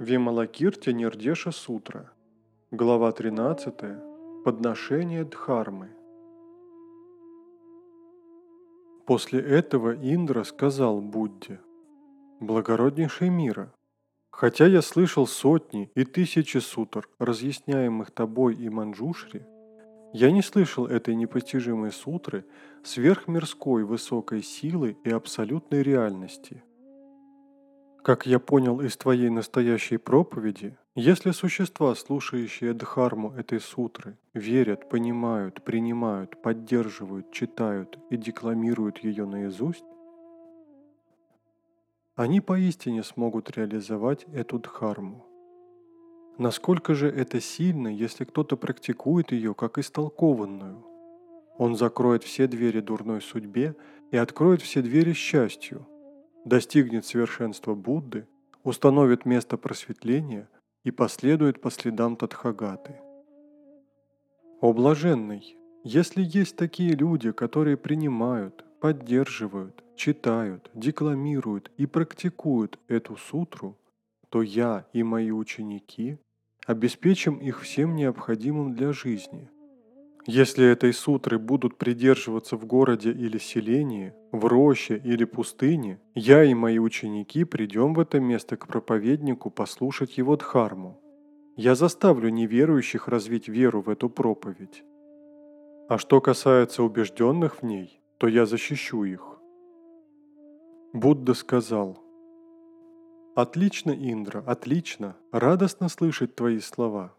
Вималакирти Нирдеша Сутра. Глава 13. Подношение Дхармы. После этого Индра сказал Будде, «Благороднейший мира, хотя я слышал сотни и тысячи сутр, разъясняемых тобой и Манджушри, я не слышал этой непостижимой сутры сверхмирской высокой силы и абсолютной реальности – как я понял из твоей настоящей проповеди, если существа, слушающие Дхарму этой сутры, верят, понимают, принимают, поддерживают, читают и декламируют ее наизусть, они поистине смогут реализовать эту Дхарму. Насколько же это сильно, если кто-то практикует ее как истолкованную? Он закроет все двери дурной судьбе и откроет все двери счастью – достигнет совершенства Будды, установит место просветления и последует по следам Тадхагаты. О блаженный, если есть такие люди, которые принимают, поддерживают, читают, декламируют и практикуют эту сутру, то я и мои ученики обеспечим их всем необходимым для жизни – если этой сутры будут придерживаться в городе или селении, в роще или пустыне, я и мои ученики придем в это место к проповеднику послушать его дхарму. Я заставлю неверующих развить веру в эту проповедь. А что касается убежденных в ней, то я защищу их. Будда сказал, «Отлично, Индра, отлично, радостно слышать твои слова.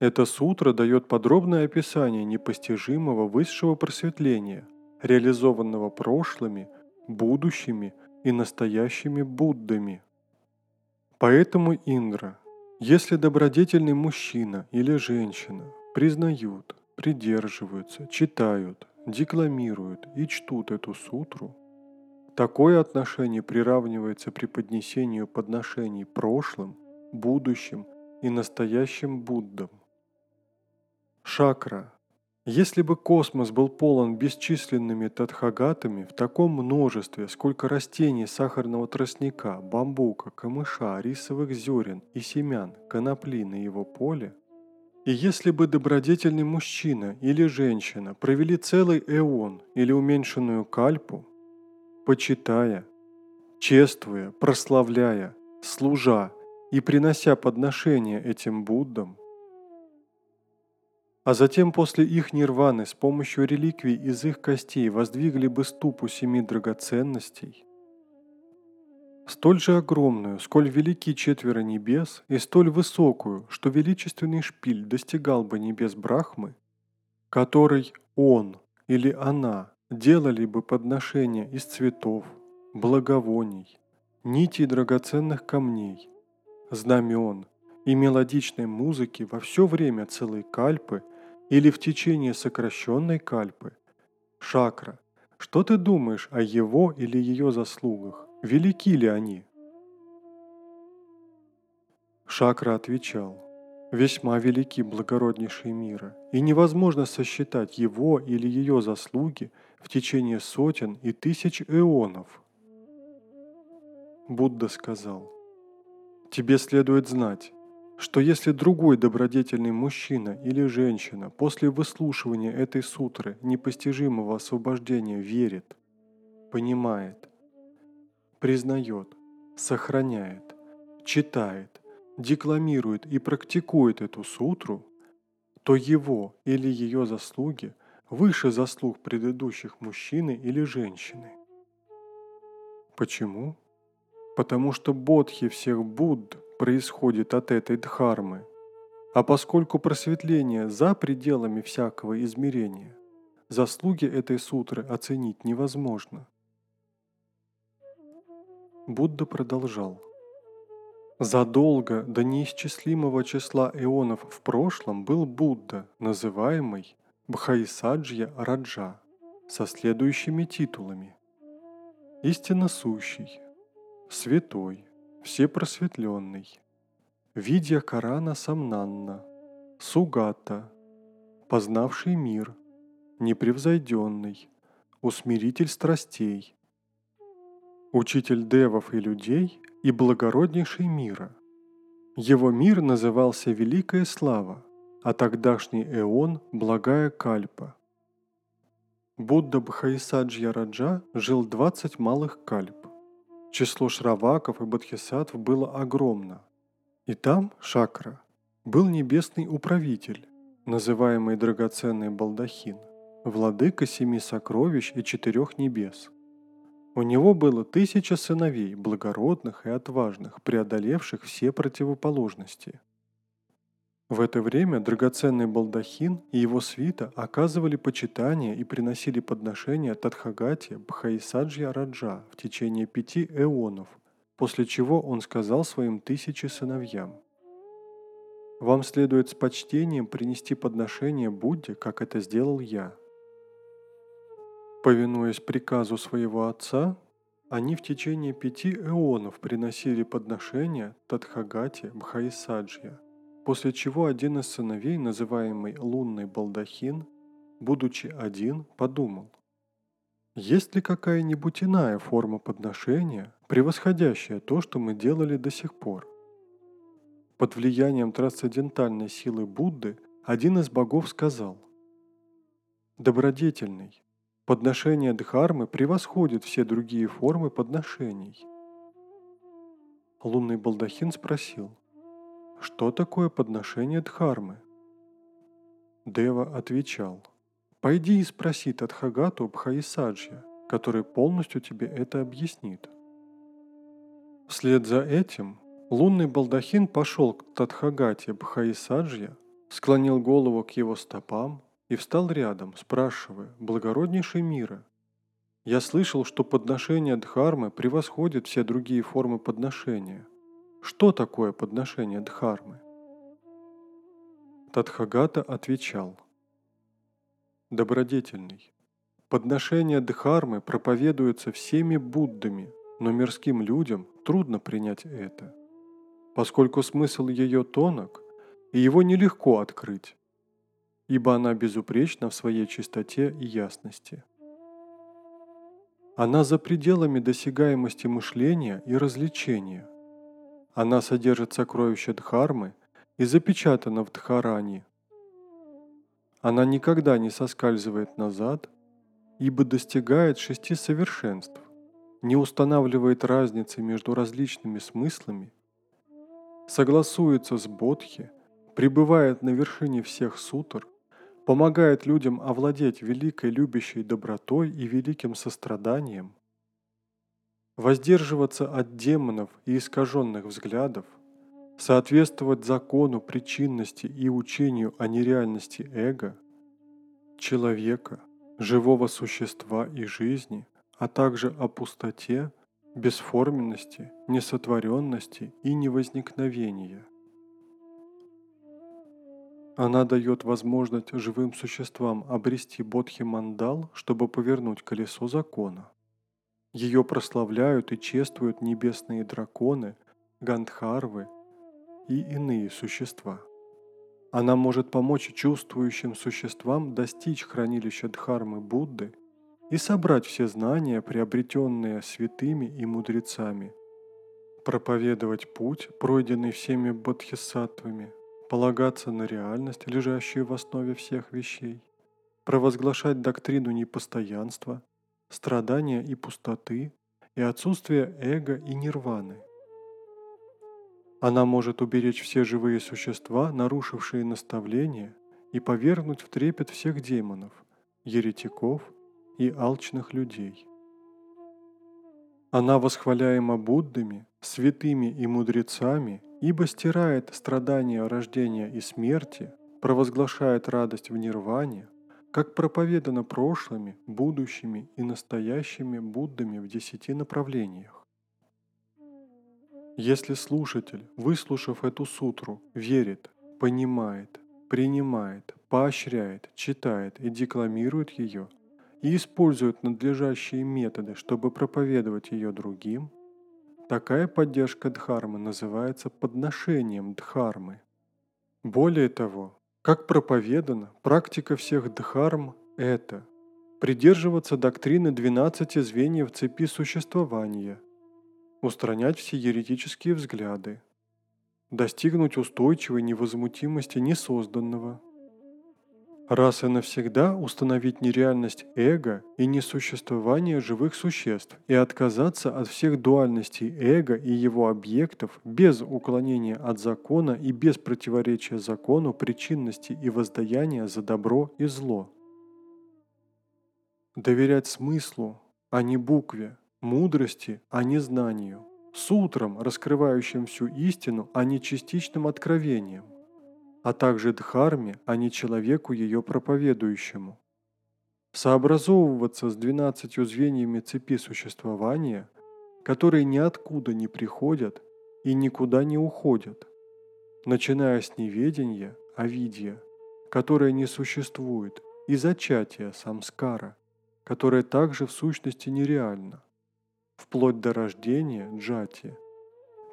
Эта сутра дает подробное описание непостижимого высшего просветления, реализованного прошлыми, будущими и настоящими Буддами. Поэтому Индра, если добродетельный мужчина или женщина признают, придерживаются, читают, декламируют и чтут эту сутру, такое отношение приравнивается при поднесению подношений прошлым, будущим и настоящим Буддам. Шакра. Если бы космос был полон бесчисленными тадхагатами в таком множестве, сколько растений сахарного тростника, бамбука, камыша, рисовых зерен и семян, конопли на его поле, и если бы добродетельный мужчина или женщина провели целый эон или уменьшенную кальпу, почитая, чествуя, прославляя, служа и принося подношения этим Буддам, а затем после их нирваны с помощью реликвий из их костей воздвигли бы ступу семи драгоценностей, столь же огромную, сколь велики четверо небес, и столь высокую, что величественный шпиль достигал бы небес Брахмы, который он или она делали бы подношения из цветов, благовоний, нитей драгоценных камней, знамен и мелодичной музыки во все время целой кальпы или в течение сокращенной кальпы. Шакра, что ты думаешь о его или ее заслугах? Велики ли они? Шакра отвечал, весьма велики благороднейшие мира, и невозможно сосчитать его или ее заслуги в течение сотен и тысяч эонов. Будда сказал, тебе следует знать, что если другой добродетельный мужчина или женщина после выслушивания этой сутры непостижимого освобождения верит, понимает, признает, сохраняет, читает, декламирует и практикует эту сутру, то его или ее заслуги выше заслуг предыдущих мужчины или женщины. Почему? Потому что бодхи всех Будд происходит от этой дхармы. А поскольку просветление за пределами всякого измерения, заслуги этой сутры оценить невозможно. Будда продолжал. Задолго до неисчислимого числа эонов в прошлом был Будда, называемый Бхайсаджья Раджа, со следующими титулами. Истинно сущий, святой, Всепросветленный, Видя Корана Самнанна, Сугата, Познавший мир, Непревзойденный, Усмиритель страстей, Учитель девов и людей и благороднейший мира. Его мир назывался Великая Слава, а тогдашний эон – Благая Кальпа. Будда Бхаисаджья Раджа жил 20 малых кальп. Число шраваков и бодхисаттв было огромно. И там, Шакра, был небесный управитель, называемый драгоценный балдахин, владыка семи сокровищ и четырех небес. У него было тысяча сыновей, благородных и отважных, преодолевших все противоположности. В это время драгоценный балдахин и его свита оказывали почитание и приносили подношения Тадхагате Бхаисаджья Раджа в течение пяти эонов, после чего он сказал своим тысячи сыновьям – вам следует с почтением принести подношение Будде, как это сделал я. Повинуясь приказу своего отца, они в течение пяти эонов приносили подношения Тадхагате Бхаисаджья, после чего один из сыновей, называемый лунный балдахин, будучи один, подумал, есть ли какая-нибудь иная форма подношения, превосходящая то, что мы делали до сих пор? Под влиянием трансцендентальной силы Будды один из богов сказал «Добродетельный, подношение Дхармы превосходит все другие формы подношений». Лунный балдахин спросил «Что такое подношение Дхармы?» Дева отвечал «Пойди и спроси Тадхагату Бхаисаджья, который полностью тебе это объяснит». Вслед за этим Лунный балдахин пошел к Тадхагате Бхаисаджья, склонил голову к его стопам и встал рядом, спрашивая, благороднейший мира, «Я слышал, что подношение Дхармы превосходит все другие формы подношения. Что такое подношение Дхармы?» Тадхагата отвечал, «Добродетельный, подношение Дхармы проповедуется всеми Буддами, но мирским людям трудно принять это поскольку смысл ее тонок, и его нелегко открыть, ибо она безупречна в своей чистоте и ясности. Она за пределами досягаемости мышления и развлечения. Она содержит сокровища Дхармы и запечатана в Дхаране. Она никогда не соскальзывает назад, ибо достигает шести совершенств, не устанавливает разницы между различными смыслами согласуется с Бодхи, пребывает на вершине всех сутр, помогает людям овладеть великой любящей добротой и великим состраданием, воздерживаться от демонов и искаженных взглядов, соответствовать закону причинности и учению о нереальности эго, человека, живого существа и жизни, а также о пустоте, бесформенности, несотворенности и невозникновения. Она дает возможность живым существам обрести бодхи-мандал, чтобы повернуть колесо закона. Ее прославляют и чествуют небесные драконы, гандхарвы и иные существа. Она может помочь чувствующим существам достичь хранилища Дхармы Будды и собрать все знания, приобретенные святыми и мудрецами, проповедовать путь, пройденный всеми бодхисаттвами, полагаться на реальность, лежащую в основе всех вещей, провозглашать доктрину непостоянства, страдания и пустоты, и отсутствие эго и нирваны. Она может уберечь все живые существа, нарушившие наставления, и повергнуть в трепет всех демонов, еретиков – и алчных людей. Она восхваляема Буддами, святыми и мудрецами, ибо стирает страдания рождения и смерти, провозглашает радость в нирване, как проповедано прошлыми, будущими и настоящими Буддами в десяти направлениях. Если слушатель, выслушав эту сутру, верит, понимает, принимает, поощряет, читает и декламирует ее – и используют надлежащие методы, чтобы проповедовать ее другим, такая поддержка Дхармы называется подношением Дхармы. Более того, как проповедано, практика всех Дхарм – это придерживаться доктрины 12 звеньев цепи существования, устранять все еретические взгляды, достигнуть устойчивой невозмутимости несозданного. Раз и навсегда установить нереальность эго и несуществование живых существ и отказаться от всех дуальностей эго и его объектов без уклонения от закона и без противоречия закону причинности и воздаяния за добро и зло. Доверять смыслу, а не букве, мудрости, а не знанию, сутрам, раскрывающим всю истину, а не частичным откровением, а также дхарме, а не человеку ее проповедующему. Сообразовываться с двенадцатью звеньями цепи существования, которые ниоткуда не приходят и никуда не уходят, начиная с неведения, авидья, которое не существует, и зачатия, самскара, которое также в сущности нереально – вплоть до рождения джати,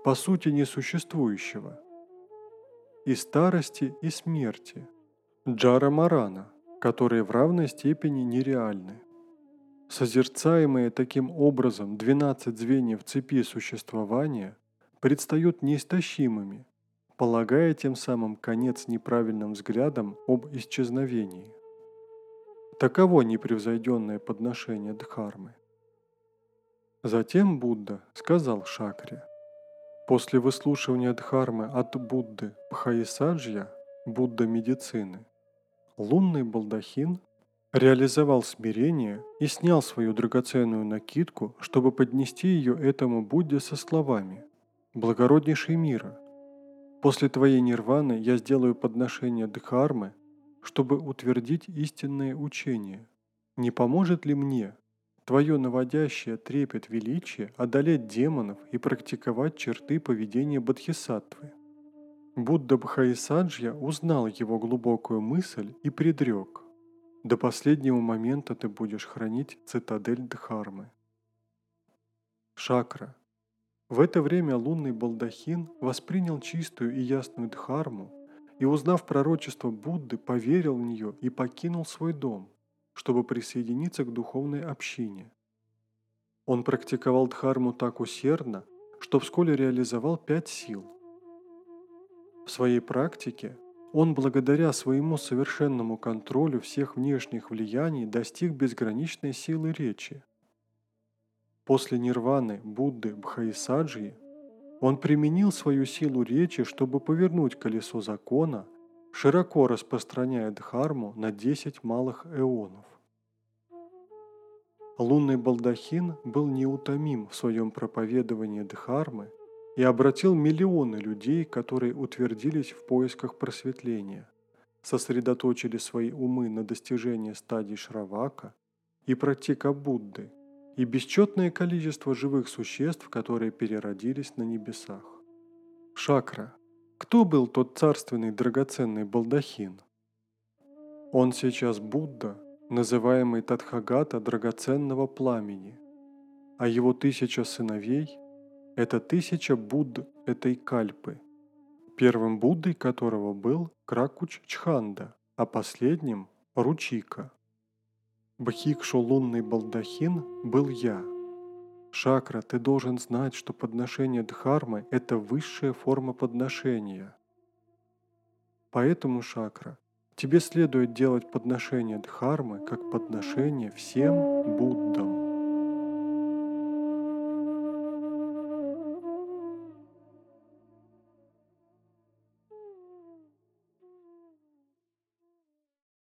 по сути несуществующего, и старости и смерти, джара марана, которые в равной степени нереальны. Созерцаемые таким образом 12 звеньев цепи существования предстают неистощимыми, полагая тем самым конец неправильным взглядам об исчезновении. Таково непревзойденное подношение Дхармы. Затем Будда сказал Шакре, после выслушивания Дхармы от Будды Пхаисаджья, Будда медицины, лунный балдахин реализовал смирение и снял свою драгоценную накидку, чтобы поднести ее этому Будде со словами «Благороднейший мира, после твоей нирваны я сделаю подношение Дхармы, чтобы утвердить истинное учение. Не поможет ли мне, Твое наводящее трепет величие одолеть демонов и практиковать черты поведения Бодхисаттвы. Будда Бхаисаджья узнал его глубокую мысль и предрек. До последнего момента ты будешь хранить цитадель Дхармы. Шакра. В это время лунный балдахин воспринял чистую и ясную Дхарму и, узнав пророчество Будды, поверил в нее и покинул свой дом – чтобы присоединиться к духовной общине. Он практиковал дхарму так усердно, что вскоре реализовал пять сил. В своей практике он благодаря своему совершенному контролю всех внешних влияний достиг безграничной силы речи. После нирваны Будды Бхаисаджи он применил свою силу речи, чтобы повернуть колесо закона – широко распространяя дхарму на 10 малых эонов. Лунный балдахин был неутомим в своем проповедовании дхармы и обратил миллионы людей, которые утвердились в поисках просветления, сосредоточили свои умы на достижении стадии Шравака и практика Будды, и бесчетное количество живых существ, которые переродились на небесах. Шакра – кто был тот царственный драгоценный балдахин? Он сейчас Будда, называемый Тадхагата драгоценного пламени, а его тысяча сыновей – это тысяча Будд этой кальпы, первым Буддой которого был Кракуч Чханда, а последним – Ручика. Бхикшу лунный балдахин был я – Шакра, ты должен знать, что подношение Дхармы – это высшая форма подношения. Поэтому, Шакра, тебе следует делать подношение Дхармы как подношение всем Буддам.